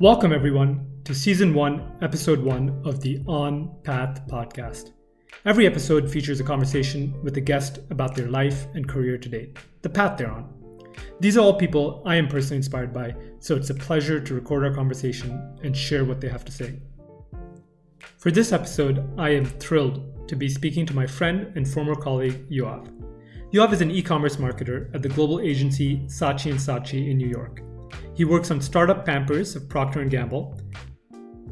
Welcome, everyone, to Season 1, Episode 1 of the On Path podcast. Every episode features a conversation with a guest about their life and career to date, the path they're on. These are all people I am personally inspired by, so it's a pleasure to record our conversation and share what they have to say. For this episode, I am thrilled to be speaking to my friend and former colleague, Yoav. Yoav is an e-commerce marketer at the global agency Saatchi & Saatchi in New York. He works on startup Pampers of Procter & Gamble.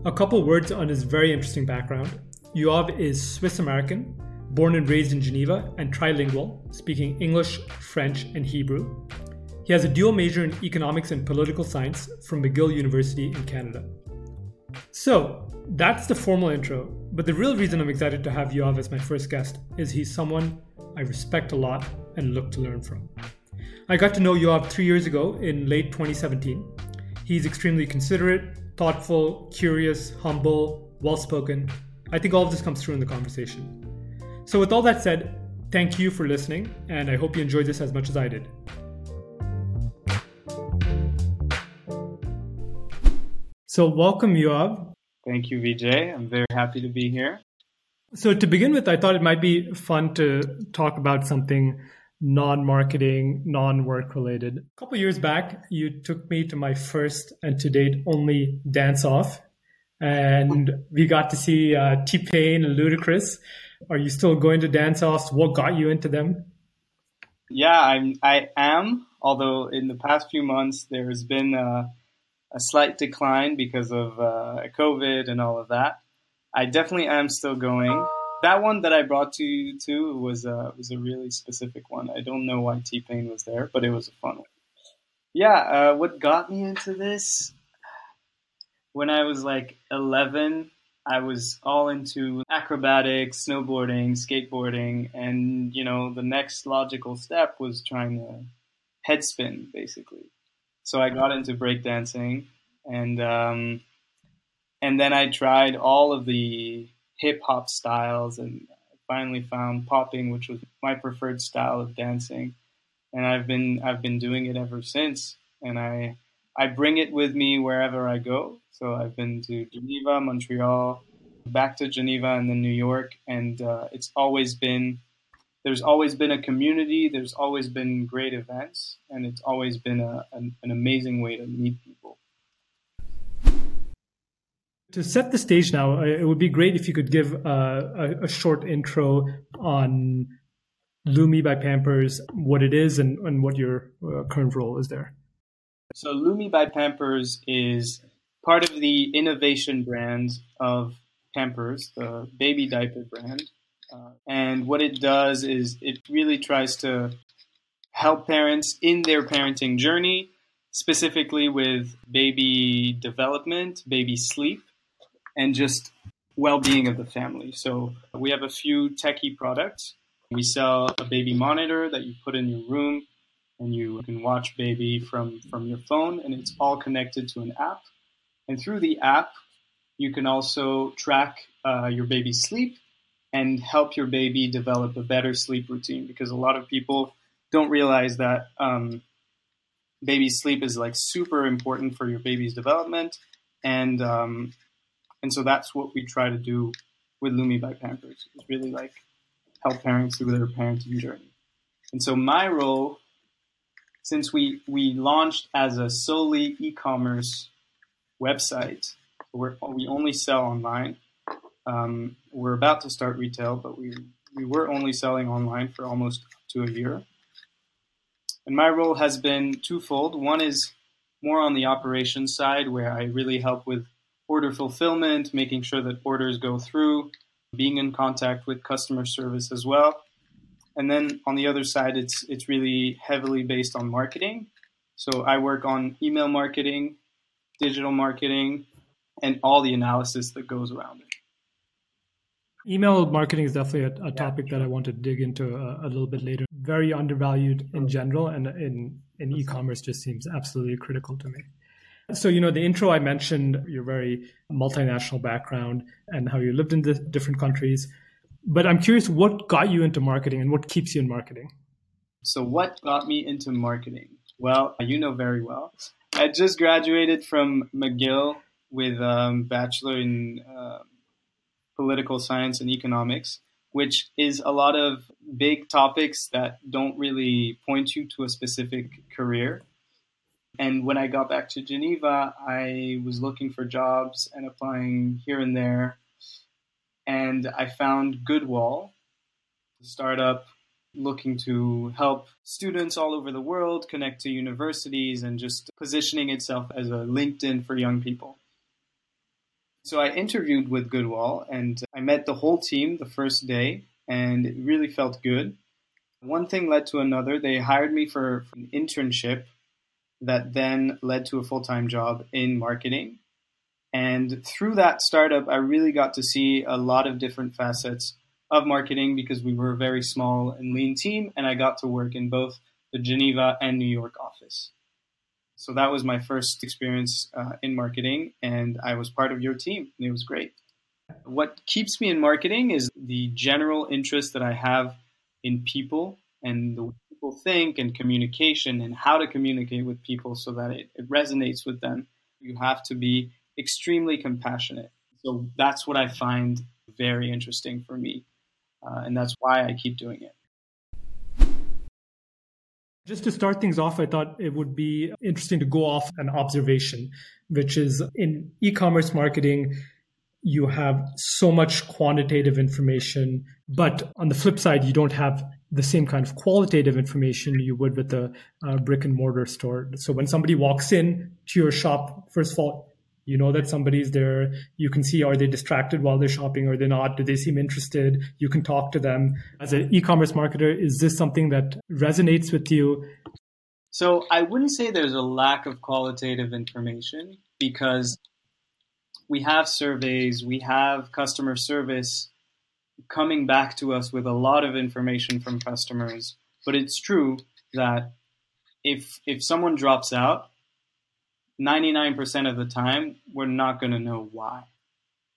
A couple words on his very interesting background. Yoav is Swiss American, born and raised in Geneva, and trilingual, speaking English, French, and Hebrew. He has a dual major in economics and political science from McGill University in Canada. So, that's the formal intro, but the real reason I'm excited to have Yoav as my first guest is he's someone I respect a lot and look to learn from. I got to know Yoav three years ago in late 2017. He's extremely considerate, thoughtful, curious, humble, well spoken. I think all of this comes through in the conversation. So, with all that said, thank you for listening, and I hope you enjoyed this as much as I did. So, welcome, Yoav. Thank you, Vijay. I'm very happy to be here. So, to begin with, I thought it might be fun to talk about something non-marketing, non-work related. A couple years back, you took me to my first and to date only dance off, and we got to see uh, T Pain and Ludacris. Are you still going to dance offs? What got you into them? Yeah, I'm. I am. Although in the past few months there has been a, a slight decline because of uh, COVID and all of that. I definitely am still going that one that I brought to you too was a was a really specific one. I don't know why T Pain was there, but it was a fun one. Yeah, uh, what got me into this when I was like 11, I was all into acrobatics, snowboarding, skateboarding, and you know the next logical step was trying to head spin basically. So I got into breakdancing, and um, and then I tried all of the hip hop styles, and finally found popping, which was my preferred style of dancing, and I've been I've been doing it ever since, and I I bring it with me wherever I go. So I've been to Geneva, Montreal, back to Geneva, and then New York, and uh, it's always been there's always been a community. There's always been great events, and it's always been a, an, an amazing way to meet people. To set the stage now, uh, it would be great if you could give uh, a, a, short intro on Lumi by Pampers, what it is, and, and what your uh, current role is there. So, Lumi by Pampers is part of the innovation brand of Pampers, the baby diaper brand. Uh, and what it does is it really tries to help parents in their parenting journey, specifically with baby development, baby sleep, and just well-being of the family. So we have a few techie products. We sell a baby monitor that you put in your room and you can watch baby from, from your phone and it's all connected to an app. And through the app, you can also track uh, your baby's sleep and help your baby develop a better sleep routine because a lot of people don't realize that um, baby sleep is like super important for your baby's development and um, and so that's what we try to do with Lumi by Pampers. Is really like help parents through their parenting journey. And so my role, since we we launched as a solely e-commerce website, we we only sell online. Um, we're about to start retail, but we we were only selling online for almost to a year. And my role has been twofold. One is more on the operations side, where I really help with order fulfillment, making sure that orders go through, being in contact with customer service as well. And then on the other side, it's it's really heavily based on marketing. So I work on email marketing, digital marketing, and all the analysis that goes around it. Email marketing is definitely a, a topic that I want to dig into a, a, little bit later. Very undervalued in general, and in in e-commerce just seems absolutely critical to me. So, you know, the intro I mentioned your very multinational background and how you lived in different countries. But I'm curious what got you into marketing and what keeps you in marketing? So, what got me into marketing? Well, you know very well. I just graduated from McGill with a bachelor in uh, political science and economics, which is a lot of big topics that don't really point you to a specific career. And when I got back to Geneva, I was looking for jobs and applying here and there. And I found Goodwall, a startup looking to help students all over the world connect to universities and just positioning itself as a LinkedIn for young people. So I interviewed with Goodwall and I met the whole team the first day and it really felt good. One thing led to another. They hired me for an internship that then led to a full time job in marketing. And through that startup, I really got to see a lot of different facets of marketing because we were a very small and lean team, and I got to work in both the Geneva and New York office. So that was my first experience uh, in marketing, and I was part of your team, and it was great. What keeps me in marketing is the general interest that I have in people and the people think and communication and how to communicate with people so that it, it resonates with them. You have to be extremely compassionate. So that's what I find very interesting for me. Uh, and that's why I keep doing it. Just to start things off, I thought it would be interesting to go off an observation, which is in e commerce marketing, you have so much quantitative information, but on the flip side, you don't have the same kind of qualitative information you would with a, brick and mortar store. So when somebody walks in to your shop, first of all, you know that somebody's there. You can see are they distracted while they're shopping? Or they're not? Do they seem interested? You can talk to them. As an e-commerce marketer is this something that resonates with you? So i wouldn't say there's a lack of qualitative information because we have surveys we have customer service coming back to us with a lot of information from customers. But it's true that if if someone drops out 99% of the time we're not going to know why.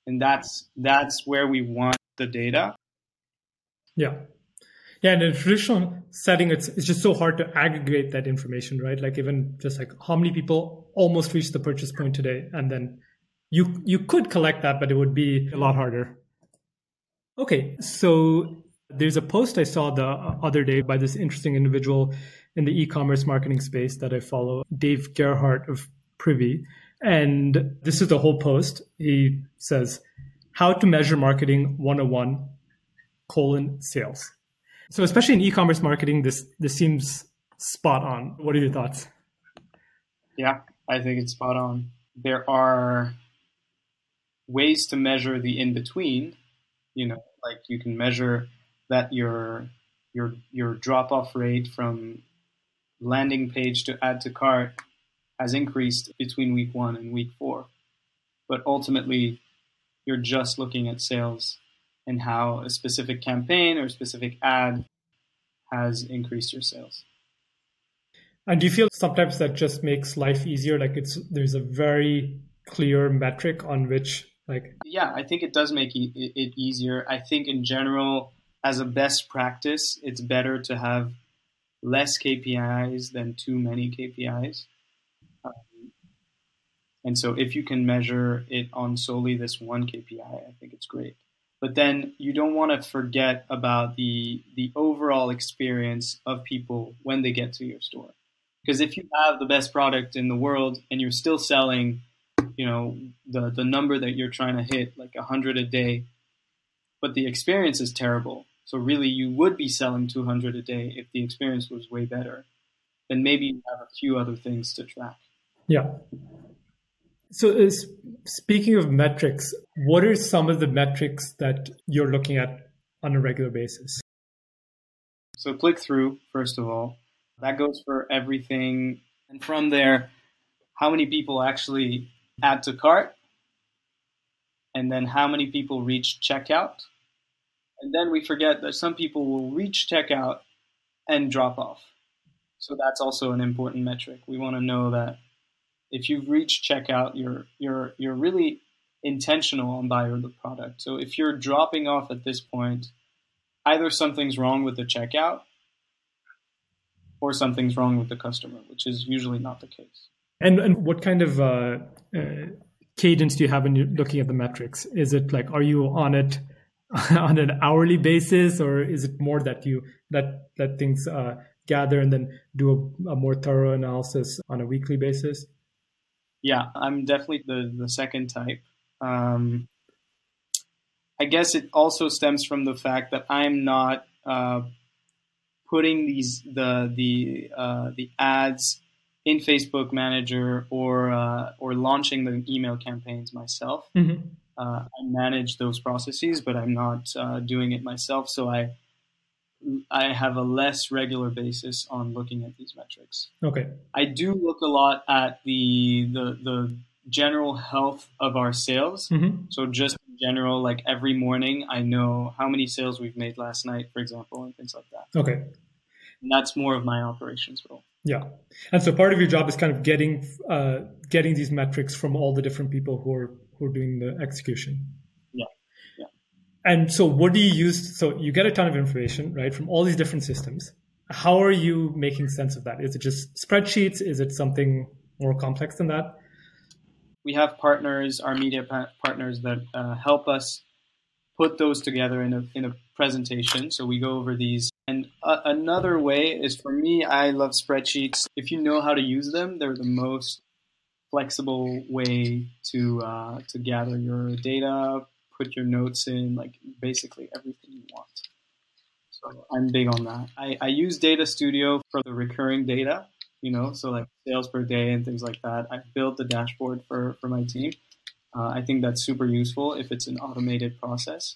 And that's that's where we want the data. Yeah. Yeah and in a traditional setting it's it's just so hard to aggregate that information right? Like even just like how many people almost reached the purchase point today and then you you could collect that but it would be a lot harder okay so there's a post i saw the other day by this interesting individual in the e-commerce marketing space that i follow dave gerhardt of Privy. And this is the whole post. He says, How to Measure Marketing 101 colon sales. So especially in e-commerce marketing, this this seems spot on. What are your thoughts? Yeah, I think it's spot on. There are ways to measure the in between. You know, like you can measure that your your your drop off rate from landing page to add to cart has increased between week one and week four. But ultimately, you're just looking at sales and how a specific campaign or specific ad has increased your sales. And do you feel sometimes that just makes life easier? Like it's there's a very clear metric on which like yeah, I think it does make it easier. I think in general, as a best practice, it's better to have less KPIs than too many KPIs. Um, and so if you can measure it on solely this one KPI, I think it's great. But then you don't want to forget about the the overall experience of people when they get to your store. Because if you have the best product in the world and you're still selling, you know, the the number that you're trying to hit, like hundred a day, but the experience is terrible. So really you would be selling 200 a day if the experience was way better. Then maybe you have a few other things to track. Yeah. So, uh, speaking of metrics, what are some of the metrics that you're looking at on a regular basis? So, click through, first of all. That goes for everything. And from there, how many people actually add to cart? And then how many people reach checkout? And then we forget that some people will reach checkout and drop off. So, that's also an important metric. We want to know that if you've reached checkout, you're you're you're really intentional on buying the product. So if you're dropping off at this point, either something's wrong with the checkout or something's wrong with the customer, which is usually not the case. And and what kind of uh, uh, cadence do you have when you're looking at the metrics? Is it like are you on it on an hourly basis, or is it more that you that that things uh, gather and then do a, a, more thorough analysis on a weekly basis? Yeah, I'm definitely the the second type. Um, I guess it also stems from the fact that I'm not uh, putting these the the uh, the ads in Facebook Manager or uh, or launching the email campaigns myself. Mm-hmm. Uh, I manage those processes, but I'm not uh, doing it myself. So I I have a less regular basis on looking at these metrics. Okay. I do look a lot at the the the general health of our sales. Mm-hmm. So just in general, like every morning, I know how many sales we've made last night, for example, and things like that. Okay. And that's more of my operations role. Yeah, and so part of your job is kind of getting uh, getting these metrics from all the different people who are who are doing the execution. Yeah, yeah. And so, what do you use? So you get a ton of information, right, from all these different systems. How are you making sense of that? Is it just spreadsheets? Is it something more complex than that? We have partners, our media pa- partners, that uh, help us put those together in a in a presentation. So we go over these and uh, another way is for me, I love spreadsheets. If you know how to use them, they're the most flexible way to uh, to gather your data, put your notes in, like basically everything you want. So I'm big on that. I, I use Data Studio for the recurring data, you know, so like sales per day and things like that. I've built the dashboard for, for my team. Uh, I think that's super useful if it's an automated process.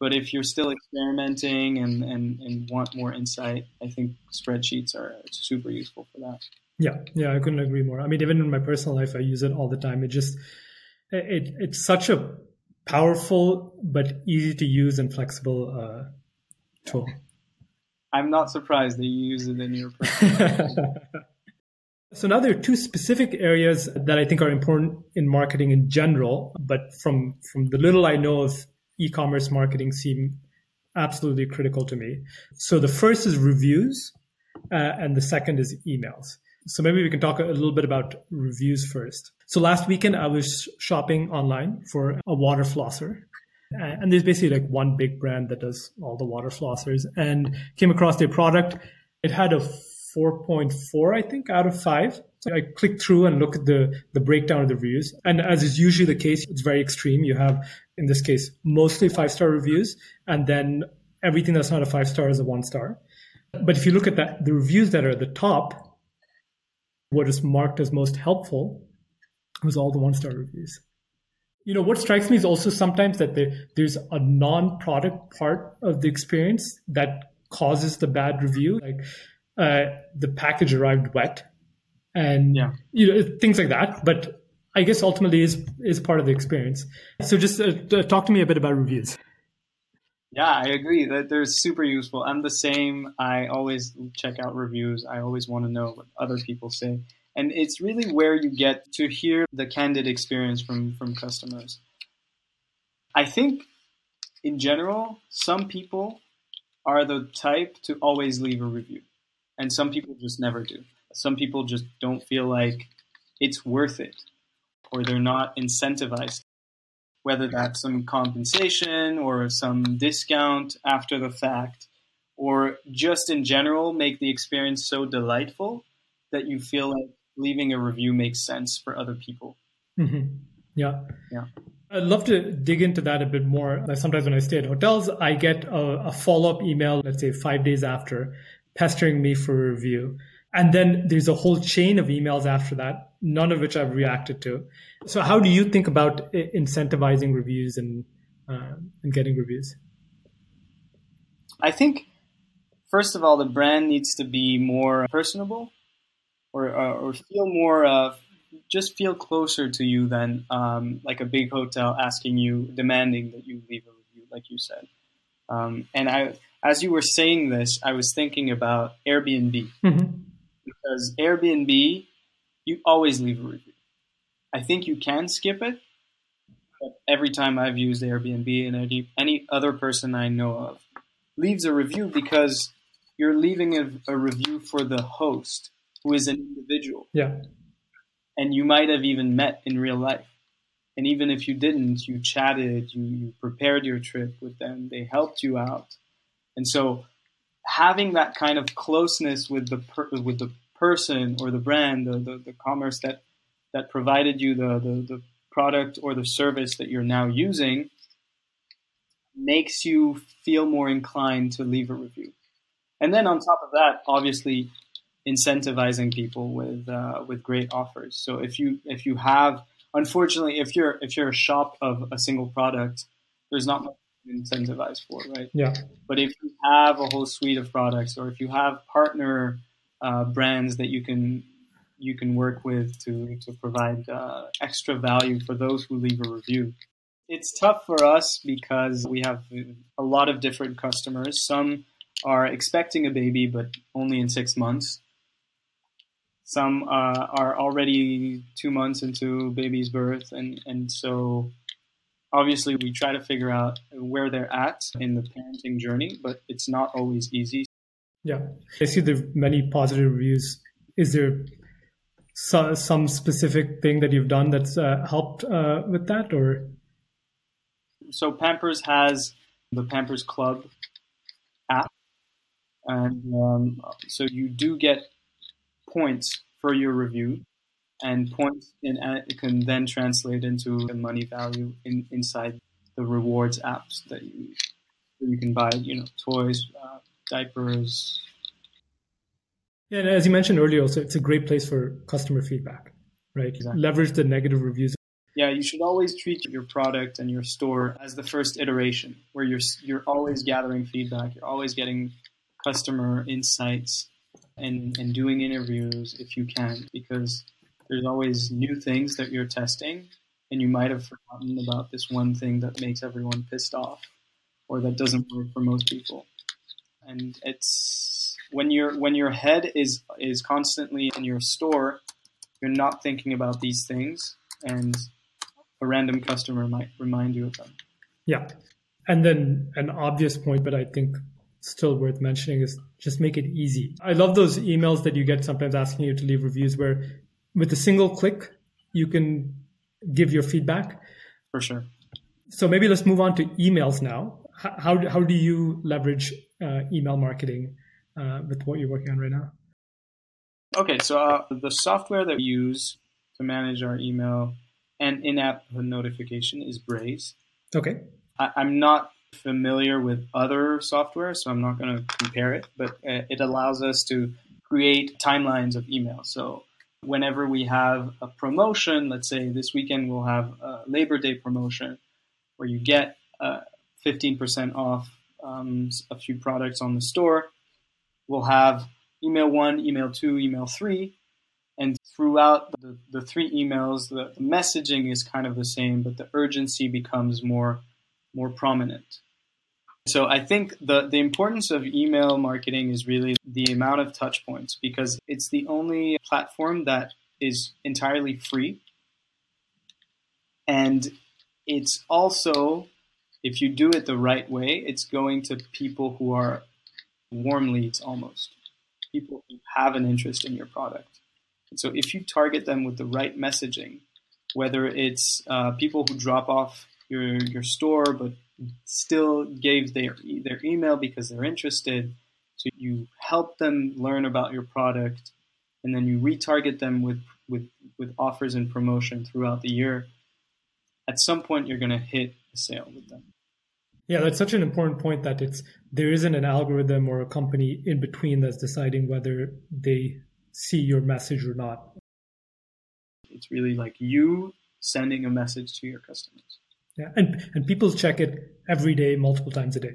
But if you're still experimenting and, and, and want more insight, I think spreadsheets are super useful for that. Yeah, yeah, I couldn't agree more. I mean, even in my personal life, I use it all the time. It just, it it's such a powerful but easy to use and flexible uh, tool. I'm not surprised that you use it in your. so now there are two specific areas that I think are important in marketing in general, but from from the little I know of e-commerce marketing seem absolutely critical to me. So the first is reviews, uh, and the second is emails. So maybe we can talk a little bit about reviews first. So last weekend I was shopping online for a water flosser. And there's basically like one big brand that does all the water flossers and came across their product. It had a 4.4, I think, out of five. So I clicked through and look at the, the breakdown of the reviews. And as is usually the case, it's very extreme. You have, in this case, mostly five star reviews, and then everything that's not a five star is a one star. But if you look at that, the reviews that are at the top, what is marked as most helpful was all the one star reviews. You know, what strikes me is also sometimes that there, there's a non product part of the experience that causes the bad review. Like uh, the package arrived wet and yeah. you know things like that. But I guess ultimately is is part of the experience. So just uh, talk to me a bit about reviews. Yeah, I agree that they're super useful. I'm the same. I always check out reviews. I always want to know what other people say. And it's really where you get to hear the candid experience from, from customers. I think in general, some people are the type to always leave a review, and some people just never do some people just don't feel like it's worth it or they're not incentivized whether that's some compensation or some discount after the fact or just in general make the experience so delightful that you feel like leaving a review makes sense for other people mm-hmm. yeah yeah I'd love to dig into that a bit more. Sometimes when I stay at hotels, I get a, a follow up email, let's say five days after, pestering me for a review. And then there's a whole chain of emails after that, none of which I've reacted to. So, how do you think about incentivizing reviews and uh, and getting reviews? I think first of all, the brand needs to be more personable, or uh, or feel more uh, just feel closer to you than um, like a big hotel asking you, demanding that you leave a review, like you said. Um, and I, as you were saying this, I was thinking about Airbnb. Mm-hmm because Airbnb, you always leave a review. I think you can skip it, but every time I've used Airbnb and any, any other person I know of leaves a review because you're leaving a, a review for the host who is an individual. Yeah. and you might have even met in real life. And even if you didn't, you chatted, you, you prepared your trip with them, they helped you out. And so having that kind of closeness with the per, with the person or the brand, the, the, the commerce that that provided you the, the, the product or the service that you're now using makes you feel more inclined to leave a review. And then on top of that, obviously incentivizing people with uh, with great offers. So if you if you have unfortunately if you're if you're a shop of a single product, there's not much incentivize for, right? Yeah. But if you have a whole suite of products, or if you have partner uh, brands that you can you can work with to to provide uh, extra value for those who leave a review. It's tough for us because we have a lot of different customers. Some are expecting a baby, but only in six months. Some uh, are already two months into baby's birth, and, and so obviously we try to figure out where they're at in the parenting journey, but it's not always easy. Yeah, I see the many positive reviews. Is there so, some specific thing that you've done that's uh, helped uh, with that, or? So Pampers has the Pampers Club app, and um, so you do get points for your review and points can, can then translate into the money value in, inside the rewards apps that you you can buy, you know, toys, uh, diapers. Yeah, and as you mentioned earlier, also it's a great place for customer feedback, right? Exactly. Leverage the negative reviews. Yeah, you should always treat your product and your store as the first iteration, where you're you're always gathering feedback, you're always getting customer insights, and and doing interviews if you can, because there's always new things that you're testing, and you might have forgotten about this one thing that makes everyone pissed off, or that doesn't work for most people. And it's when your when your head is is constantly in your store, you're not thinking about these things, and a random customer might remind you of them. Yeah, and then an obvious point, but I think still worth mentioning is just make it easy. I love those emails that you get sometimes asking you to leave reviews where with a single click, you can give your feedback. For sure. So maybe let's move on to emails now. How, how do you leverage uh, email marketing uh, with what you're working on right now? Okay, so uh, the software that we use to manage our email and in-app notification is Braze. Okay. I, am not familiar with other software, so I'm not going to compare it, but uh, it allows us to create timelines of email. So whenever we have a promotion, let's say this weekend we'll have a Labor Day promotion where you get uh, 15% off um, a few products on the store. We'll have email one, email two, email three. And throughout the, the three emails, the, the messaging is kind of the same, but the urgency becomes more, more prominent. So I think the, the importance of email marketing is really the amount of touch points because it's the only platform that is entirely free. And it's also, if you do it the right way, it's going to people who are warm leads almost, people who have an interest in your product. And so if you target them with the right messaging, whether it's uh, people who drop off your, your store but still gave their their email because they're interested. So you help them learn about your product, and then you retarget them with with with offers and promotion throughout the year. At some point, you're going to hit sale with them. Yeah, that's such an important point that it's there isn't an algorithm or a company in between that's deciding whether they see your message or not. It's really like you sending a message to your customers. Yeah, and and people check it every day, multiple times a day.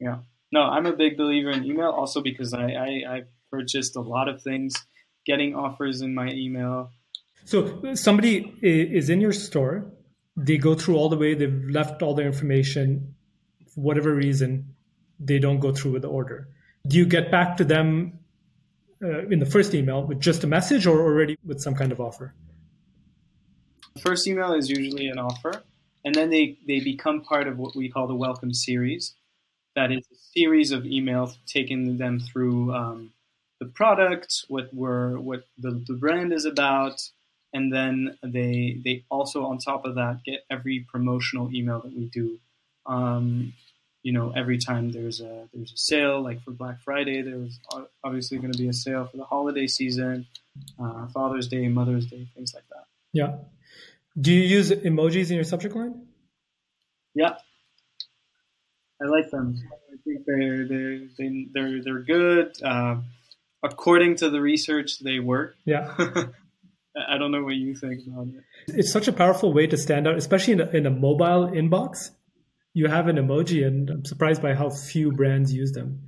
Yeah, no, I'm a big believer in email, also because I I, I purchased a lot of things, getting offers in my email. So somebody is in your store, they go through all the way, they've left all their information, for whatever reason, they don't go through with the order. Do you get back to them uh, in the first email with just a message or already with some kind of offer? First email is usually an offer, and then they, they become part of what we call the welcome series. That is a series of emails taking them through um, the product, what we're what the, the brand is about, and then they they also on top of that get every promotional email that we do. Um, you know, every time there's a there's a sale, like for Black Friday, there's obviously going to be a sale for the holiday season, uh, Father's Day, Mother's Day, things like that. Yeah. Do you use emojis in your subject line? Yeah, I like them. I think they're they're they're they're good. Uh, according to the research, they work. Yeah. I don't know what you think about it. It's such a powerful way to stand out, especially in a, in a mobile inbox. You have an emoji, and I'm surprised by how few brands use them.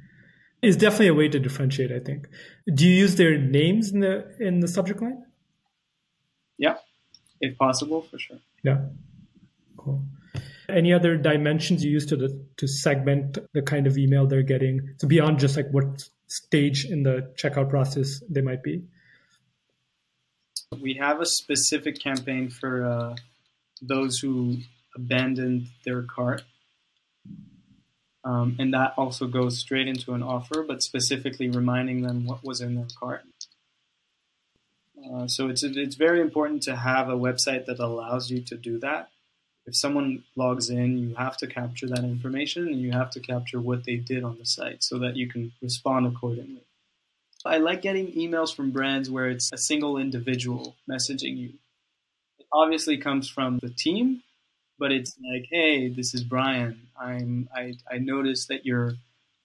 It's definitely a way to differentiate. I think. Do you use their names in the in the subject line? Yeah, if possible, for sure. Yeah. Cool. Any other dimensions you use to the to segment the kind of email they're getting? So beyond just like what stage in the checkout process they might be. We have a specific campaign for uh, those who abandoned their cart. Um, and that also goes straight into an offer, but specifically reminding them what was in their cart. Uh, so it's it's very important to have a website that allows you to do that if someone logs in, you have to capture that information and you have to capture what they did on the site so that you can respond accordingly. I like getting emails from brands where it's a single individual messaging you. It obviously comes from the team, but it's like, hey, this is Brian. I'm I, I noticed that your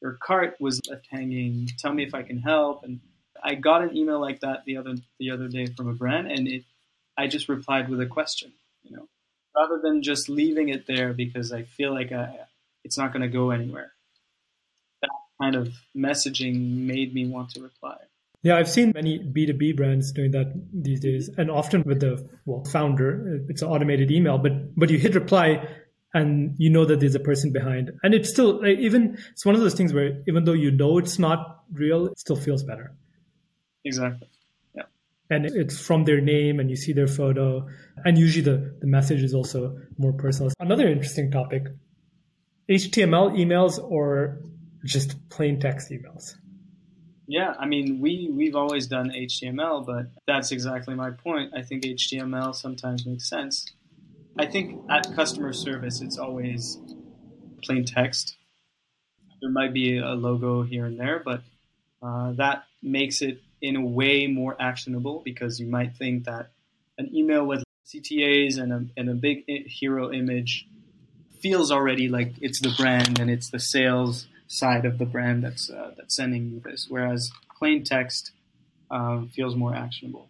your cart was left hanging. Tell me if I can help. And I got an email like that the other the other day from a brand, and it I just replied with a question. You know, rather than just leaving it there because I feel like I, it's not going to go anywhere. Kind of messaging made me want to reply. Yeah, I've seen many B2B brands doing that these days, and often with the well founder, it's an automated email, but but you hit reply and you know that there's a person behind, and it's still like, even it's one of those things where even though you know it's not real, it still feels better. Exactly Yeah. and it's from their name and you see their photo and usually the, the message is also more personal another interesting topic html emails or just plain text emails. Yeah i mean we we've always done html but that's exactly my point. I think html sometimes makes sense. I think at customer service it's always plain text. There might be a logo here and there but uh, that makes it in a way more actionable because you might think that an email with CTAs and a, and a big hero image feels already like it's the brand and it's the sales side of the brand that's uh, that's sending you this, whereas plain text um, feels more actionable.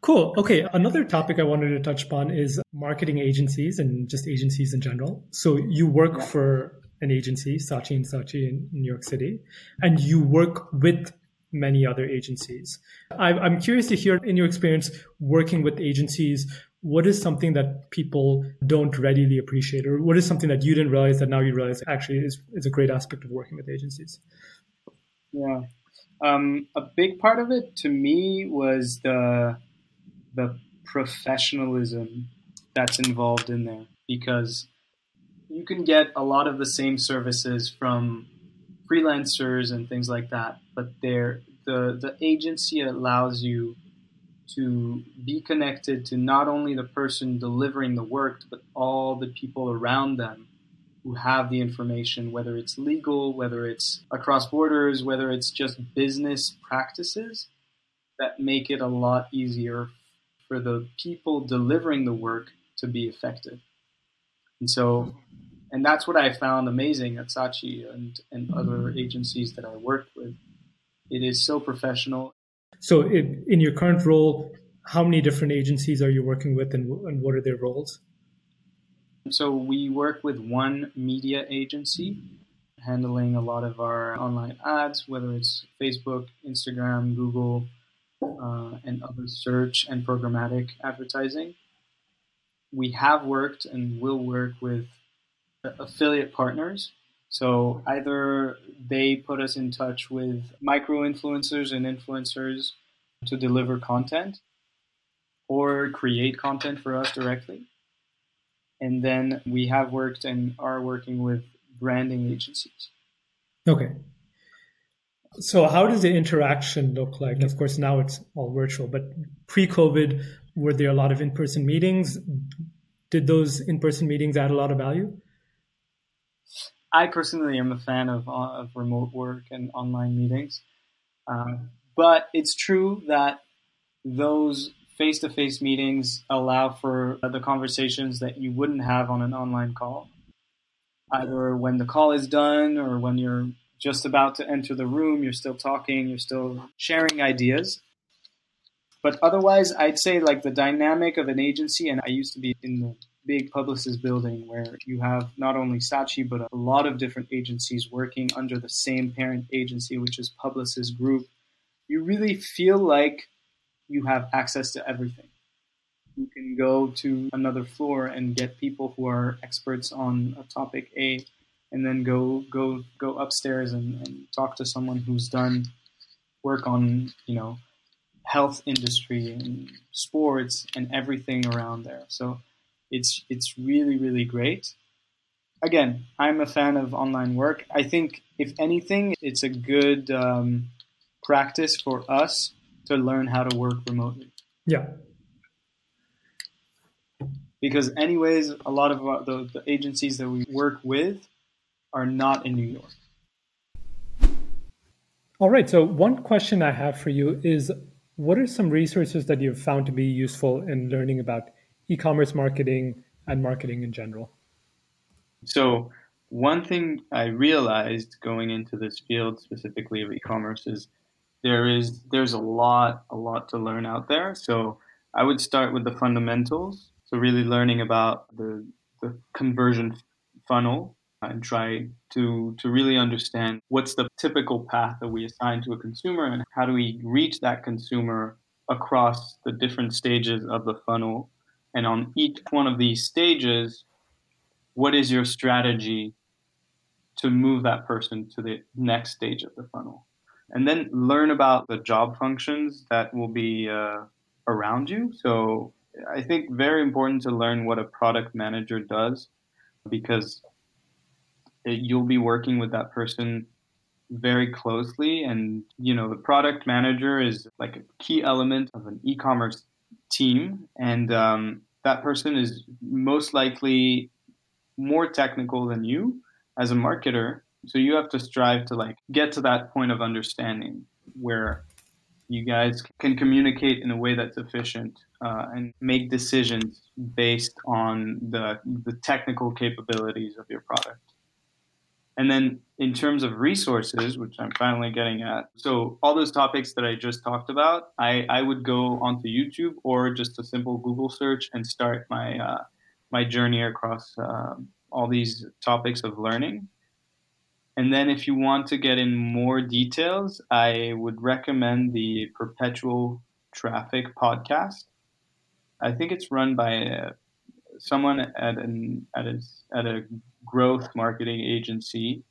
Cool. Okay. Another topic I wanted to touch upon is marketing agencies and just agencies in general. So you work yeah. for an agency, Saatchi and Saatchi in New York City, and you work with many other agencies. I'm curious to hear, in your experience working with agencies, what is something that people don't readily appreciate, or what is something that you didn't realize that now you realize actually is, is a great aspect of working with agencies? Yeah. Um, a big part of it to me was the the professionalism that's involved in there because you can get a lot of the same services from freelancers and things like that, but they're, the the agency allows you to be connected to not only the person delivering the work, but all the people around them who have the information, whether it's legal, whether it's across borders, whether it's just business practices that make it a lot easier for the people delivering the work to be effective. And so and that's what I found amazing at Saatchi and, and other agencies that I worked with. It is so professional. So, in, your current role, how many different agencies are you working with, and, and what are their roles? So, we work with one media agency handling a lot of our online ads, whether it's Facebook, Instagram, Google, uh, and other search and programmatic advertising. We have worked and will work with affiliate partners. So either they put us in touch with micro influencers and influencers to deliver content or create content for us directly. And then we have worked and are working with branding agencies. Okay. So, how does the interaction look like? Of course, now it's all virtual, but pre COVID, were there a lot of in person meetings? Did those in person meetings add a lot of value? I personally am a fan of, uh, of remote work and online meetings. Um, but it's true that those face to face meetings allow for the conversations that you wouldn't have on an online call. Either when the call is done or when you're just about to enter the room, you're still talking, you're still sharing ideas. But otherwise, I'd say like the dynamic of an agency, and I used to be in the big Publicis building where you have not only Saatchi, but a lot of different agencies working under the same parent agency, which is Publicis Group. You really feel like you have access to everything. You can go to another floor and get people who are experts on a topic A and then go go go upstairs and, and talk to someone who's done work on you know health industry and sports and everything around there. So it's it's really really great. Again, I'm a fan of online work. I think if anything, it's a good um, practice for us to learn how to work remotely. Yeah. Because anyways, a lot of the, the agencies that we work with are not in New York. All right. So, one question I have for you is what are some resources that you've found to be useful in learning about e commerce marketing and marketing in general? So, one thing I realized going into this field specifically of e commerce is there is there's a lot a lot to learn out there. So, I would start with the fundamentals. So, really learning about the, the conversion funnel and try to to really understand what's the typical path that we assign to a consumer and how do we reach that consumer across the different stages of the funnel and on each one of these stages what is your strategy to move that person to the next stage of the funnel? And then learn about the job functions that will be uh, around you. So i think very important to learn what a product manager does because you'll be working with that person very closely. And you know the product manager is like a key element of an e-commerce team and um, that person is most likely more technical than you as a marketer. So you have to strive to like get to that point of understanding where you guys can communicate in a way that's efficient uh, and make decisions based on the the technical capabilities of your product and then in terms of resources, which I'm finally getting at, so all those topics that I just talked about, I, I would go onto YouTube or just a simple Google search and start my uh, my journey across uh, all these topics of learning. And then if you want to get in more details, I would recommend the Perpetual Traffic podcast. I think it's run by uh, someone at an at a, at a growth marketing agency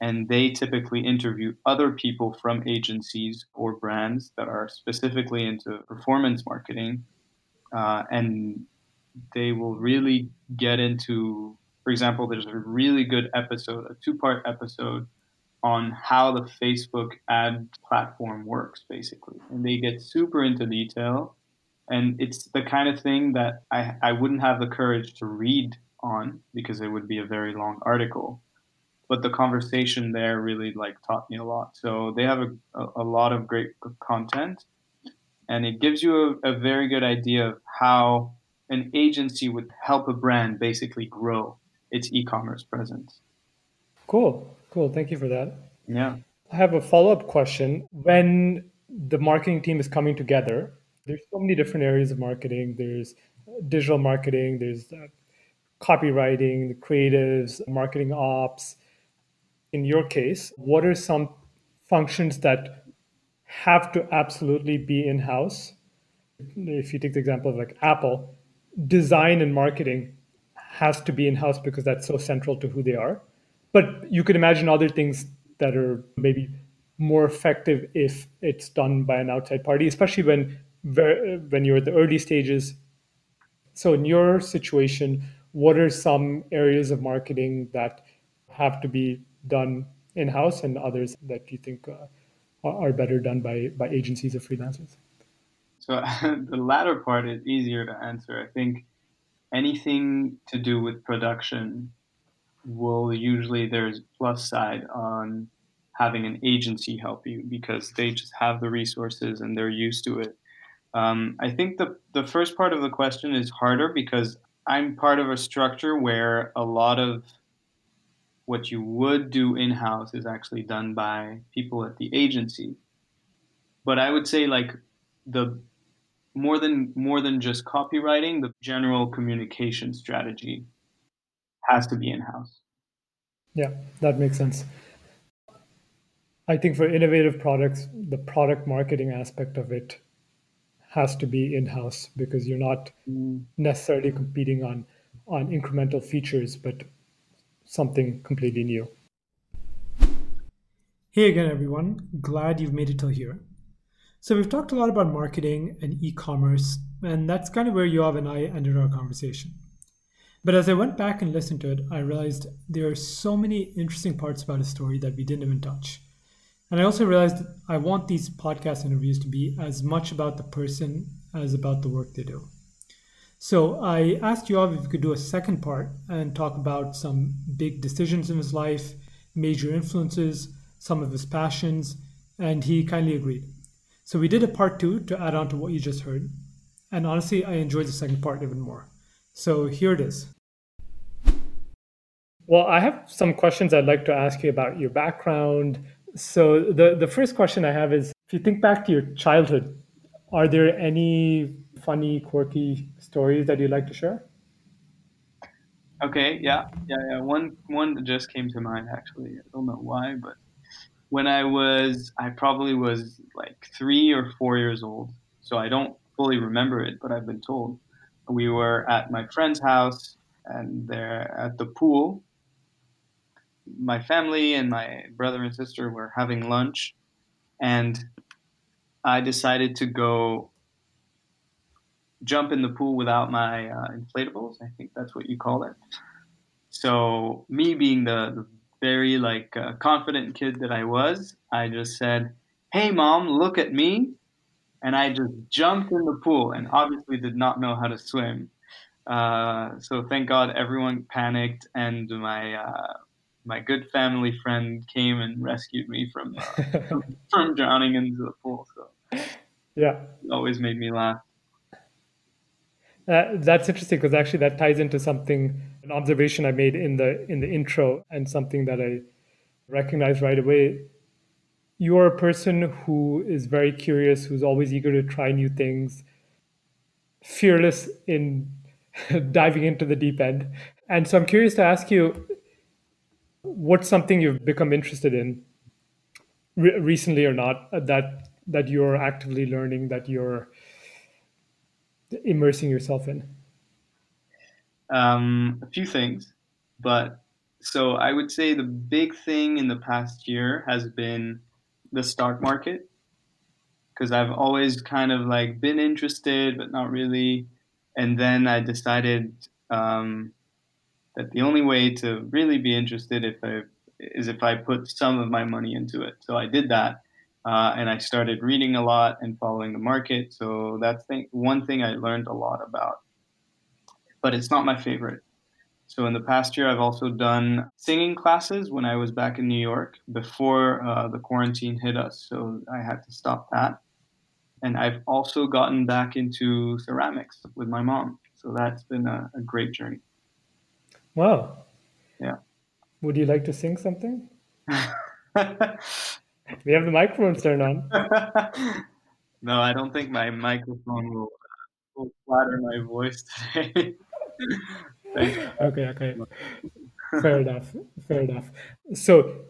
and they typically interview other people from agencies or brands that are specifically into performance marketing uh, and they will really get into for example there's a really good episode a two part episode on how the facebook ad platform works basically. And they get super into detail and it's the kind of thing that I, I wouldn't have the courage to read on because it would be a very long article. But the conversation there really like taught me a lot. So they have a, a, lot of great content and it gives you a, a very good idea of how an agency would help a brand basically grow its e-commerce presence. Cool. Cool. Thank you for that. Yeah. I have a follow-up question. When the marketing team is coming together there's so many different areas of marketing. There's digital marketing, there's uh, copywriting, the creatives, marketing ops. In your case, what are some functions that have to absolutely be in house? If you take the example of like Apple, design and marketing has to be in house because that's so central to who they are. But you could imagine other things that are maybe more effective if it's done by an outside party, especially when when you're at the early stages. So, in your situation, what are some areas of marketing that have to be done in house and others that you think uh, are better done by by agencies or freelancers? So the latter part is easier to answer. I think anything to do with production will usually there's plus side on having an agency help you because they just have the resources and they're used to it. Um, I think the the first part of the question is harder because I'm part of a structure where a lot of what you would do in house is actually done by people at the agency. But I would say like the more than more than just copywriting, the general communication strategy has to be in house. Yeah, that makes sense. I think for innovative products, the product marketing aspect of it has to be in house because you're not mm. necessarily competing on on incremental features, but something completely new. Hey again, everyone. Glad you've made it till here. So, we've talked a lot about marketing and e commerce, and that's kind of where Yoav and I ended our conversation. But as I went back and listened to it, I realized there are so many interesting parts about his story that we didn't even touch. And I also realized I want these podcast interviews to be as much about the person as about the work they do. So I asked Yoav if we could do a second part and talk about some big decisions in his life, major influences, some of his passions, and he kindly agreed. So we did a part two to add on to what you just heard. And honestly, I enjoyed the second part even more. So here it is. Well, I have some questions I'd like to ask you about your background. So the, the first question I have is if you think back to your childhood, are there any funny, quirky stories that you'd like to share? Okay, yeah, yeah, yeah. One one that just came to mind actually. I don't know why, but when I was, I probably was like three or four years old. So I don't fully remember it, but I've been told we were at my friend's house and they're at the pool. My family and my brother and sister were having lunch, and I decided to go jump in the pool without my uh, inflatables. I think that's what you call it. So me being the, the very like uh, confident kid that I was, I just said, "Hey, mom, look at me," and I just jumped in the pool and obviously did not know how to swim. Uh, so thank God everyone panicked and my uh, my good family friend came and rescued me from uh, from drowning into the pool. So yeah, it always made me laugh. Uh, that's interesting because actually that ties into something an observation I made in the in the intro and something that I recognized right away. You're a person who is very curious, who's always eager to try new things, fearless in diving into the deep end. And so I'm curious to ask you what's something you've become interested in re- recently or not that that you're actively learning that you're immersing yourself in? Um, a few things, but so I would say the big thing in the past year has been the stock market because I've always kind of like been interested, but not really. And then I decided um, that the only way to really be interested if I, is if I put some of my money into it. So I did that, uh, and I started reading a lot and following the market. So that's thing, one thing I learned a lot about. But it's not my favorite. So in the past year, I've also done singing classes when I was back in New York before uh, the quarantine hit us. So I had to stop that. And I've also gotten back into ceramics with my mom. So that's been a, a great journey. Wow. Yeah. Would you like to sing something? We have the microphones turned on. no, I don't think my microphone will, will flatter my voice today. okay, okay. Fair enough. Fair enough. So,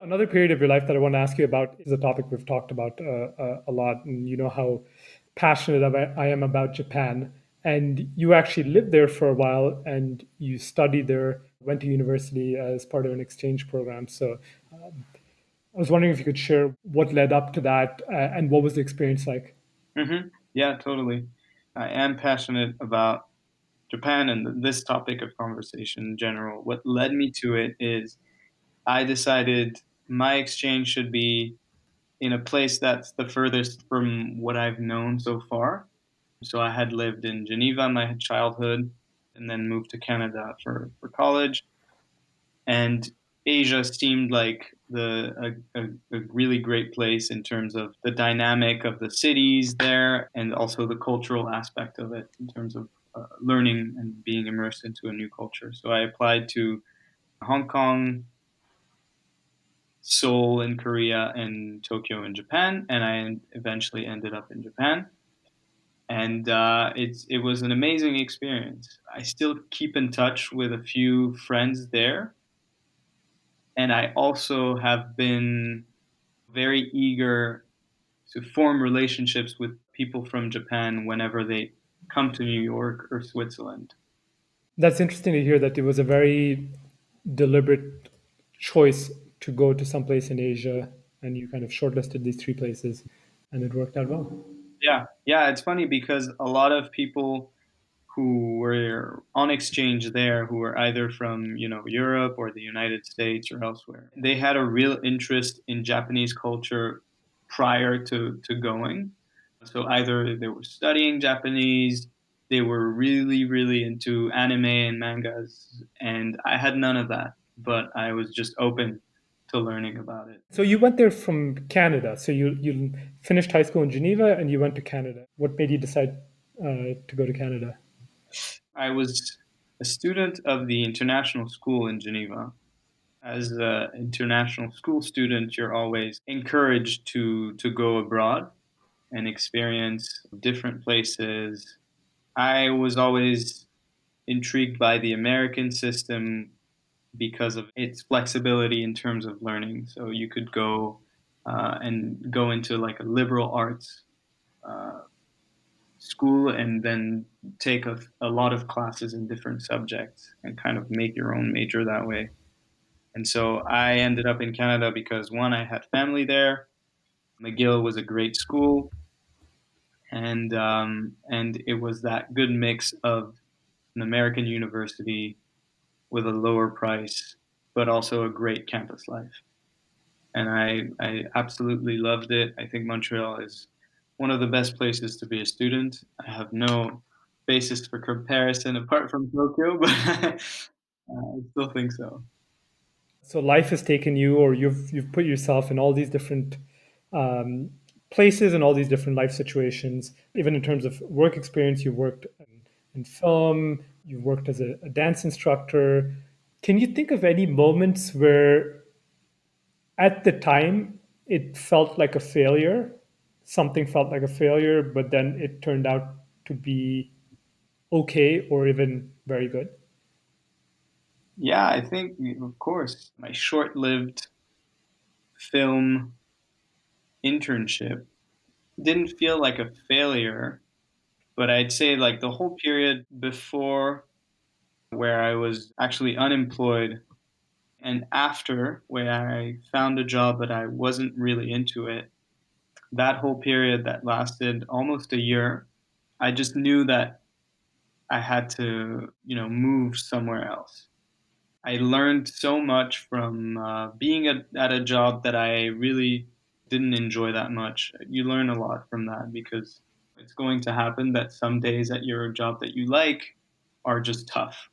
another period of your life that I want to ask you about is a topic we've talked about uh, uh, a lot, and you know how passionate I am about Japan. And you actually lived there for a while, and you studied there, went to university as part of an exchange program. So, um, I was wondering if you could share what led up to that uh, and what was the experience like. Mm-hmm. Yeah, totally. I am passionate about Japan and this topic of conversation in general. What led me to it is I decided my exchange should be in a place that's the furthest from what I've known so far. So I had lived in Geneva my childhood and then moved to Canada for, for college. And Asia seemed like the a, a, a, really great place in terms of the dynamic of the cities there and also the cultural aspect of it in terms of uh, learning and being immersed into a new culture. So I applied to Hong Kong, Seoul in Korea, and Tokyo in Japan, and I eventually ended up in Japan. And uh, it was an amazing experience. I still keep in touch with a few friends there and I also have been very eager to form relationships with people from Japan whenever they come to New York or Switzerland. That's interesting to hear that it was a very deliberate choice to go to some place in Asia and you kind of shortlisted these three places and it worked out well. Yeah, yeah, it's funny because a lot of people who were on exchange there who were either from you know Europe or the United States or elsewhere. They had a real interest in Japanese culture prior to, to going. So either they were studying Japanese, they were really, really into anime and mangas, and I had none of that, but I was just open to learning about it. So you went there from Canada. So you you finished high school in Geneva and you went to Canada. What made you decide uh, to go to Canada? I was a student of the international school in Geneva. As an international school student, you're always encouraged to, to go abroad and experience different places. I was always intrigued by the American system because of its flexibility in terms of learning. So you could go uh, and go into like a liberal arts uh, school and then take a, a lot of classes in different subjects and kind of make your own major that way. And so I ended up in Canada because one, I had family there. McGill was a great school, and um, and it was that good mix of an American university with a lower price, but also a great campus life. And I I absolutely loved it. I think Montreal is one of the best places to be a student. I have no basis for comparison apart from Tokyo, but I still think so. So life has taken you, or you've you've put yourself in all these different um, places and all these different life situations. Even in terms of work experience, you've worked in, in film, you've worked as a, a dance instructor. Can you think of any moments where, at the time, it felt like a failure something felt like a failure, but then it turned out to be okay or even very good? Yeah, I think, of course, my short lived film internship didn't feel like a failure, but I'd say like the whole period before where I was actually unemployed and after where I found a job but I wasn't really into it that whole period that lasted almost a year, I just knew that I had to, you know, move somewhere else. I learned so much from uh, being at a job that I really didn't enjoy that much. You learn a lot from that because it's going to happen that some days at your job that you like are just tough.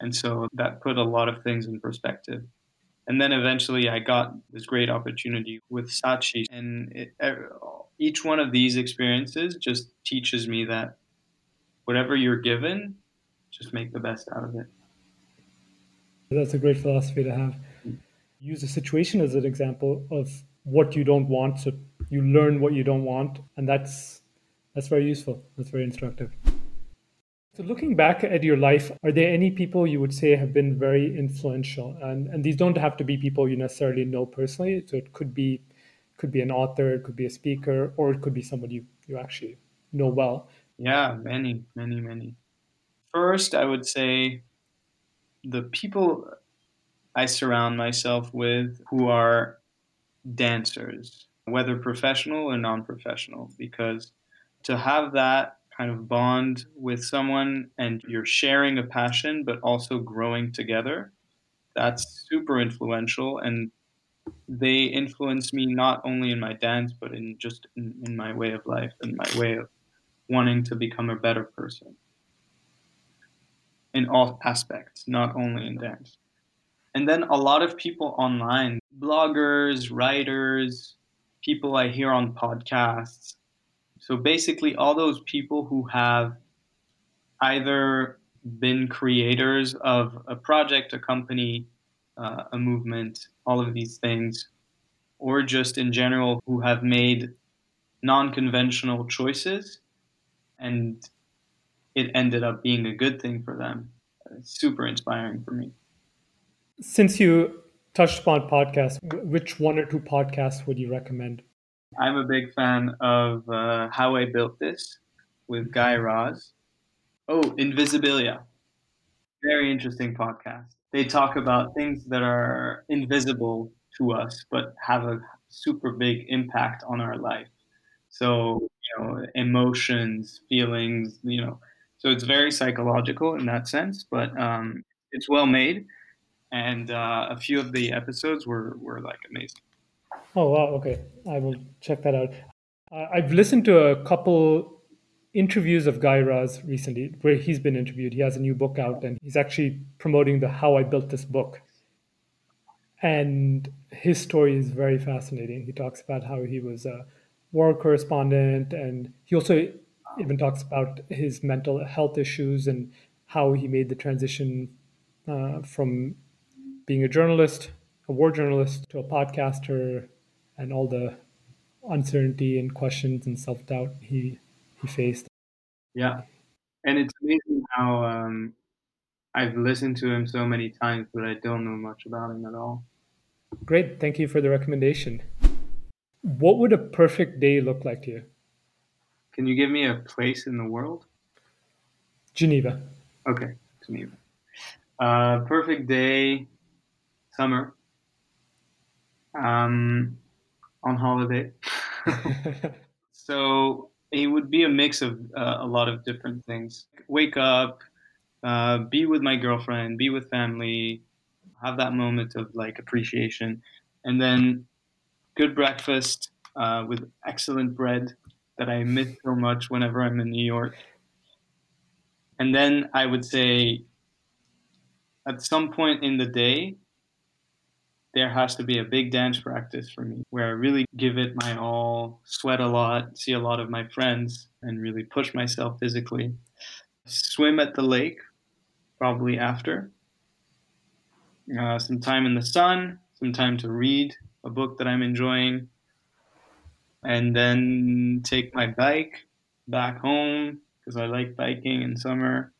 And so that put a lot of things in perspective. And then eventually I got this great opportunity with Saatchi. And it, each one of these experiences just teaches me that whatever you're given, just make the best out of it. That's a great philosophy to have. Use a situation as an example of what you don't want. So you learn what you don't want. And that's that's very useful. That's very instructive. So, looking back at your life, are there any people you would say have been very influential? And and these don't have to be people you necessarily know personally. So it could be could be an author, it could be a speaker, or it could be somebody you, you actually know well. Yeah, many, many, many. First, I would say the people I surround myself with who are dancers, whether professional or non professional, because to have that kind of bond with someone and you're sharing a passion but also growing together that's super influential and they influence me not only in my dance, but in just in, in my way of life and my way of wanting to become a better person in all aspects, not only in dance. And then a lot of people online, bloggers, writers, people I hear on podcasts. So basically, all those people who have either been creators of a project, a company, uh, a movement, all of these things, or just in general who have made non conventional choices and it ended up being a good thing for them. It's super inspiring for me. Since you touched upon podcasts, which one or two podcasts would you recommend? I'm a big fan of uh, How I Built This with Guy Raz. Oh, Invisibilia. Very interesting podcast. They talk about things that are invisible to us but have a super big impact on our life. So, you know, emotions, feelings, you know. So it's very psychological in that sense, but um, it's well made. And uh, a few of the episodes were, were like amazing. Oh, wow. Okay. I will check that out. I've listened to a couple interviews of Guy Raz recently where he's been interviewed. He has a new book out and he's actually promoting the How I Built This Book. And his story is very fascinating. He talks about how he was a war correspondent and he also even talks about his mental health issues and how he made the transition uh, from being a journalist, a war journalist, to a podcaster, and all the uncertainty and questions and self doubt he he faced. Yeah, and it's amazing how um, I've listened to him so many times, but I don't know much about him at all. Great, thank you for the recommendation. What would a perfect day look like to you? Can you give me a place in the world? Geneva. Okay, Geneva. Uh, perfect day, summer. Um, on holiday. so it would be a mix of uh, a lot of different things. Wake up, uh, be with my girlfriend, be with family, have that moment of like appreciation, and then good breakfast uh, with excellent bread that I miss so much whenever I'm in New York. And then I would say at some point in the day, there has to be a big dance practice for me where I really give it my all, sweat a lot, see a lot of my friends, and really push myself physically. Swim at the lake, probably after. Uh, some time in the sun, some time to read a book that I'm enjoying, and then take my bike back home because I like biking in summer.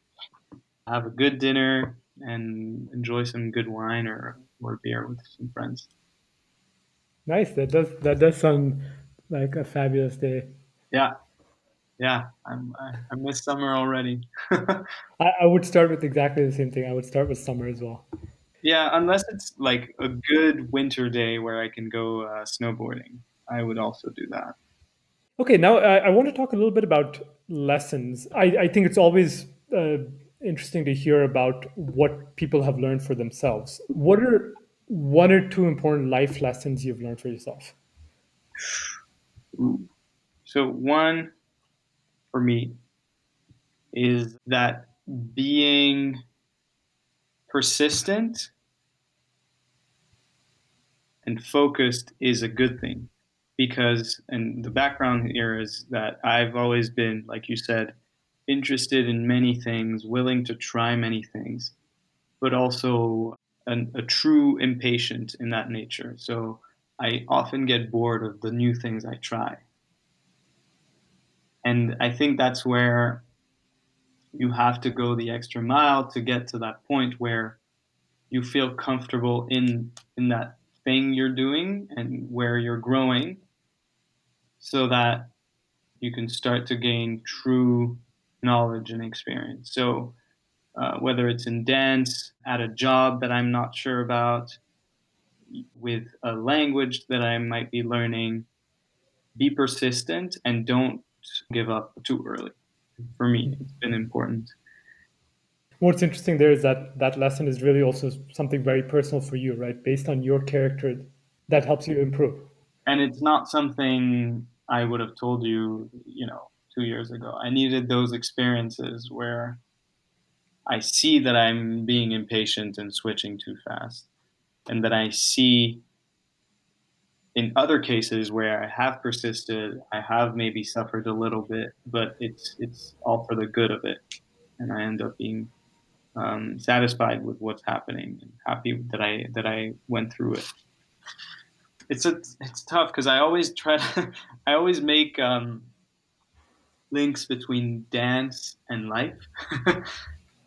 Have a good dinner and enjoy some good wine or or beer with some friends. Nice. That does that does sound like a fabulous day. Yeah, yeah. I'm I, I miss summer already. I, I would start with exactly the same thing. I would start with summer as well. Yeah, unless it's like a good winter day where I can go uh, snowboarding, I would also do that. Okay, now I, I, want to talk a little bit about lessons. I, I think it's always uh, interesting to hear about what people have learned for themselves. What are one or two important life lessons you've learned for yourself? So, one for me is that being persistent and focused is a good thing because and the background here is that I've always been like you said interested in many things, willing to try many things, but also an, a true impatient in that nature. So I often get bored of the new things I try. And I think that's where you have to go the extra mile to get to that point where you feel comfortable in in that thing you're doing and where you're growing so that you can start to gain true knowledge and experience. So, uh, whether it's in dance, at a job that I'm not sure about, with a language that I might be learning, be persistent and don't give up too early. For me, it's been important. What's interesting there is that that lesson is really also something very personal for you, right? Based on your character, that helps you improve. And it's not something I would have told you, you know, two years ago. I needed those experiences where I see that I'm being impatient and switching too fast, and that I see in other cases where I have persisted, I have maybe suffered a little bit, but it's it's all for the good of it, and I end up being um, satisfied with what's happening and happy that I that I went through it. It's a it's tough because I always try to I always make um, links between dance and life.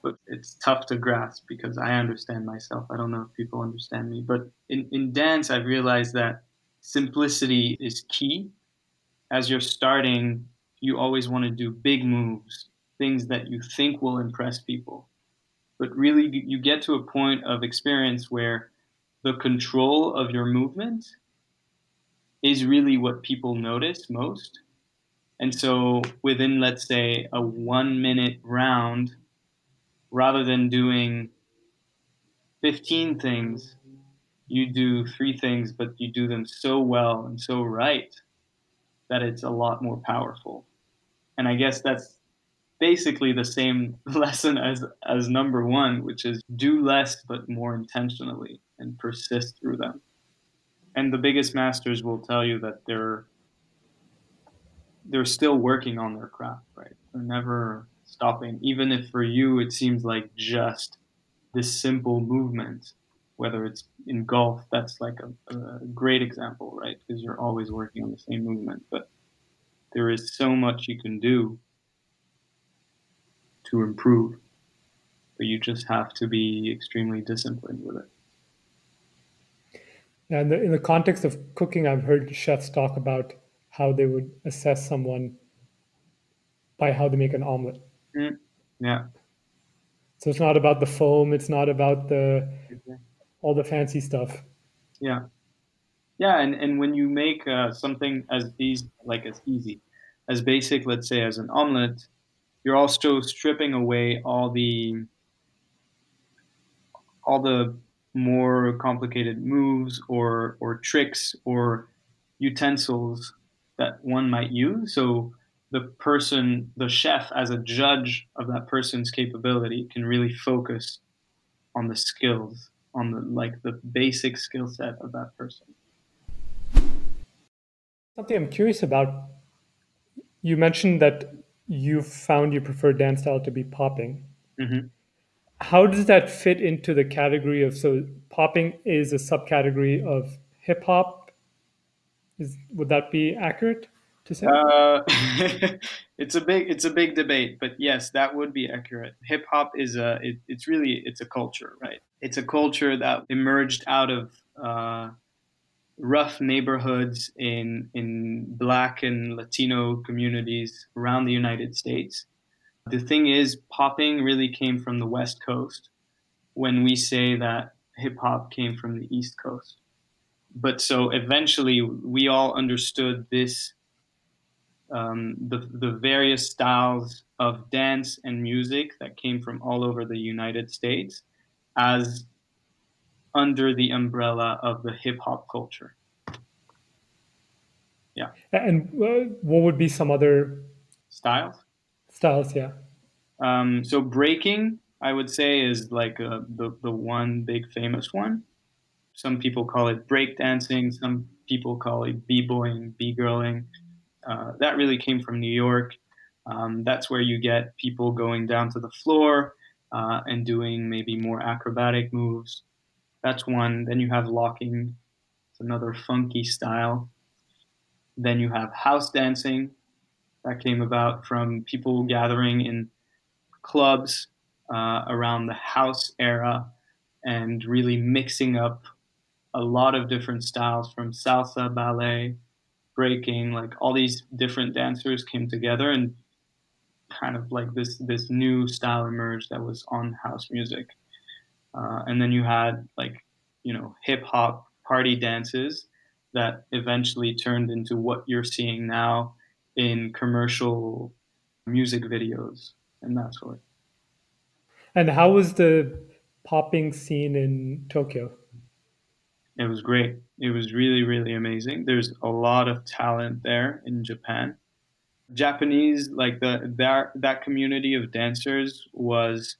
but it's tough to grasp because I understand myself. I don't know if people understand me. But in, in dance, I've realized that simplicity is key. As you're starting, you always want to do big moves, things that you think will impress people. But really, you get to a point of experience where the control of your movement is really what people notice most. And so, within, let's say, a one minute round, rather than doing 15 things, you do three things, but you do them so well and so right that it's a lot more powerful. And I guess that's basically the same lesson as as number one, which is do less but more intentionally and persist through them. And the biggest masters will tell you that they're they're still working on their craft, right? They're never stopping, even if for you it seems like just this simple movement. Whether it's in golf, that's like a, a great example, right? Because you're always working on the same movement, but there is so much you can do to improve, but you just have to be extremely disciplined with it. And in the context of cooking, I've heard chefs talk about how they would assess someone by how they make an omelet. Mm, yeah. So it's not about the foam. It's not about the all the fancy stuff. Yeah. Yeah, and, and when you make uh, something as easy, like as easy, as basic, let's say as an omelet, you're also stripping away all the all the more complicated moves or or tricks or utensils that one might use. So the person, the chef, as a judge of that person's capability, can really focus on the skills, on the like the basic skill set of that person. Something I'm curious about. You mentioned that you found your preferred dance style to be popping. Mm-hmm. How does that fit into the category of so popping is a subcategory of hip hop? Is would that be accurate to say? Uh, it's a big it's a big debate, but yes, that would be accurate. Hip hop is a it, it's really it's a culture, right? It's a culture that emerged out of uh, rough neighborhoods in in black and Latino communities around the United States. The thing is, popping really came from the West Coast when we say that hip hop came from the East Coast. But so eventually we all understood this um, the, the various styles of dance and music that came from all over the United States as under the umbrella of the hip hop culture. Yeah. And uh, what would be some other styles? Styles, yeah. Um, so breaking, I would say, is like uh, the the one big famous one. Some people call it breakdancing. Some people call it b-boying, b-girling. Uh, that really came from New York. Um, that's where you get people going down to the floor uh, and doing maybe more acrobatic moves. That's one. Then you have locking. It's another funky style. Then you have house dancing. That came about from people gathering in clubs uh, around the house era and really mixing up a lot of different styles from salsa, ballet, breaking. Like all these different dancers came together and kind of like this this new style emerged that was on house music. Uh, and then you had like you know hip hop party dances that eventually turned into what you're seeing now in commercial music videos and that sort. And how was the popping scene in Tokyo? It was great. It was really, really amazing. There's a lot of talent there in Japan. Japanese, like the that that community of dancers was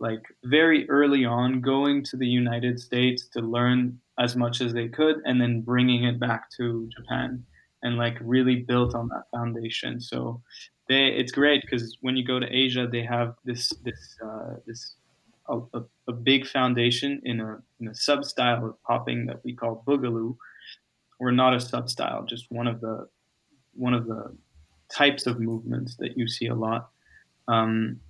like very early on going to the United States to learn as much as they could and then bringing it back to Japan and like really built on that foundation. So they it's great because when you go to Asia, they have this this uh, this a, a, a, big foundation in a in a sub style of popping that we call boogaloo, or not a sub style, just one of the one of the types of movements that you see a lot. Um,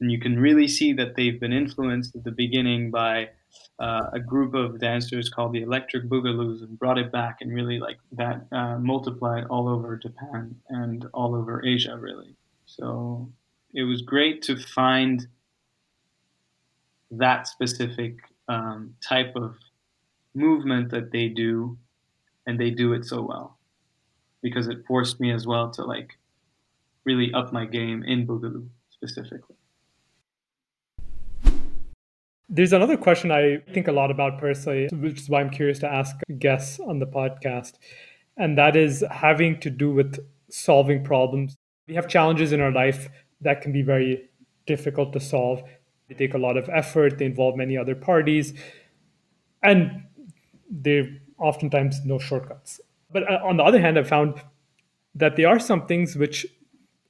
and you can really see that they've been influenced at the beginning by uh, a group of dancers called the Electric Boogaloos and brought it back and really like that uh, multiplied all over Japan and all over Asia, really. So it was great to find that specific um, type of movement that they do, and they do it so well because it forced me as well to like really up my game in Boogaloo specifically. There's another question I think a lot about personally, which is why I'm curious to ask guests on the podcast. And that is having to do with solving problems. We have challenges in our life that can be very difficult to solve. They take a lot of effort, they involve many other parties, and they're oftentimes no shortcuts. But uh, on the other hand, I've found that there are some things which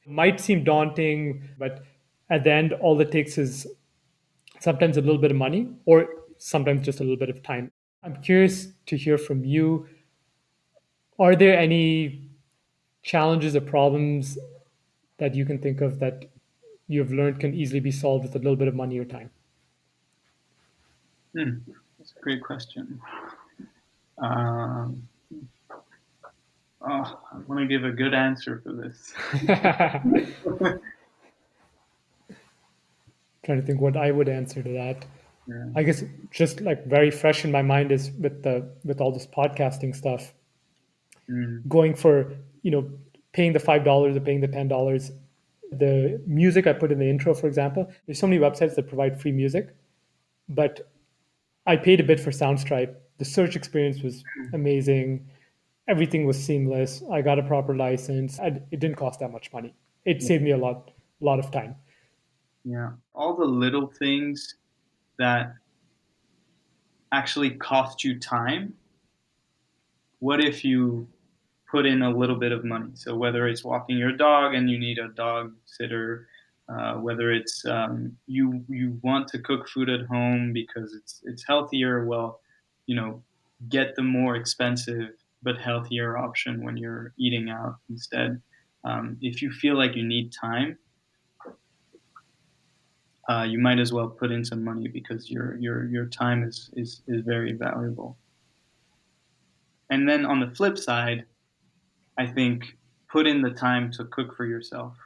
might seem daunting, but at the end, all it takes is sometimes a little bit of money or sometimes just a little bit of time. I'm curious to hear from you. Are there any challenges or problems that you can think of that you've learned can easily be solved with a little bit of money or time? Hmm. That's a great question. Um, oh, I want to give a good answer for this. trying to think what I would answer to that. Yeah. I guess just like very fresh in my mind is with the with all this podcasting stuff. Mm. Going for you know paying the five dollars or paying the ten dollars. The music I put in the intro, for example, there's so many websites that provide free music, but I paid a bit for Soundstripe. The search experience was amazing. Everything was seamless. I got a proper license. I, it didn't cost that much money. It saved me a lot, a lot of time. Yeah, all the little things that actually cost you time. What if you put in a little bit of money? So whether it's walking your dog and you need a dog sitter, uh, whether it's um, you you want to cook food at home because it's it's healthier. Well, you know, get the more expensive but healthier option when you're eating out instead. Um, if you feel like you need time, uh, you might as well put in some money because your your your time is is is very valuable. And then on the flip side, I think put in the time to cook for yourself.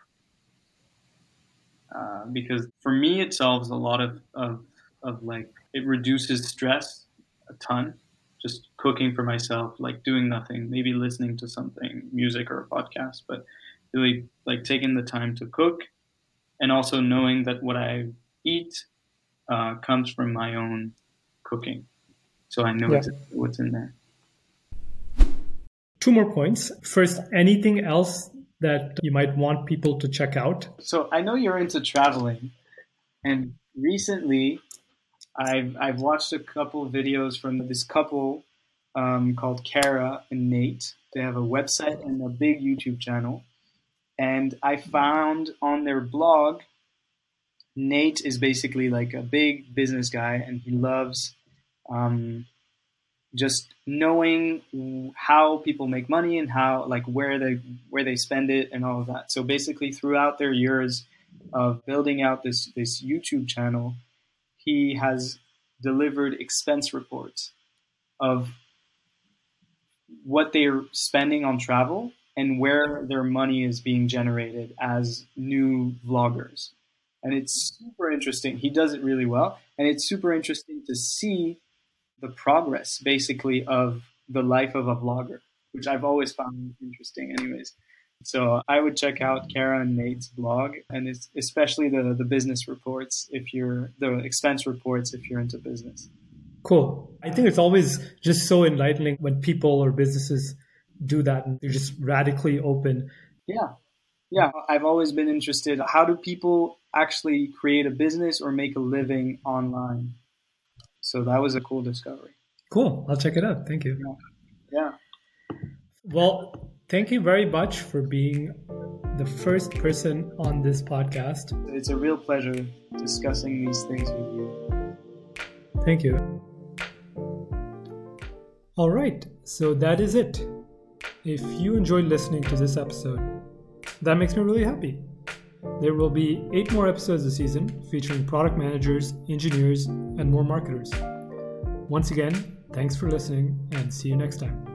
Uh, because for me, it solves a lot of, of, of like, it reduces stress a ton. Just cooking for myself, like doing nothing, maybe listening to something, music or a podcast, but really like taking the time to cook and also knowing that what I eat uh, comes from my own cooking, so I know yeah. what's in there. Two more points. First, anything else that you might want people to check out? So I know you're into traveling, and recently I've I've watched a couple videos from this couple um, called Kara and Nate. They have a website and a big YouTube channel, and I found on their blog Nate is basically like a big business guy, and he loves um, just knowing how people make money and how like where they where they spend it and all of that. So basically, throughout their years of building out this this YouTube channel, he has delivered expense reports of what they're spending on travel and where their money is being generated as new vloggers and it's super interesting. He does it really well, and it's super interesting to see the progress, basically, of the life of a vlogger, which I've always found interesting, anyways. So I would check out Kara and Nate's blog, and it's especially the the business reports if you're the expense reports if you're into business. Cool. I think it's always just so enlightening when people or businesses do that and they're just radically open. Yeah. Yeah. I've always been interested. How do people actually create a business or make a living online? So that was a cool discovery. Cool. I'll check it out. Thank you. Yeah. yeah. Well, thank you very much for being the first person on this podcast. It's a real pleasure discussing these things with you. Thank you. All right, so that is it. If you enjoyed listening to this episode, that makes me really happy. There will be eight more episodes this season featuring product managers, engineers, and more marketers. Once again, thanks for listening and see you next time.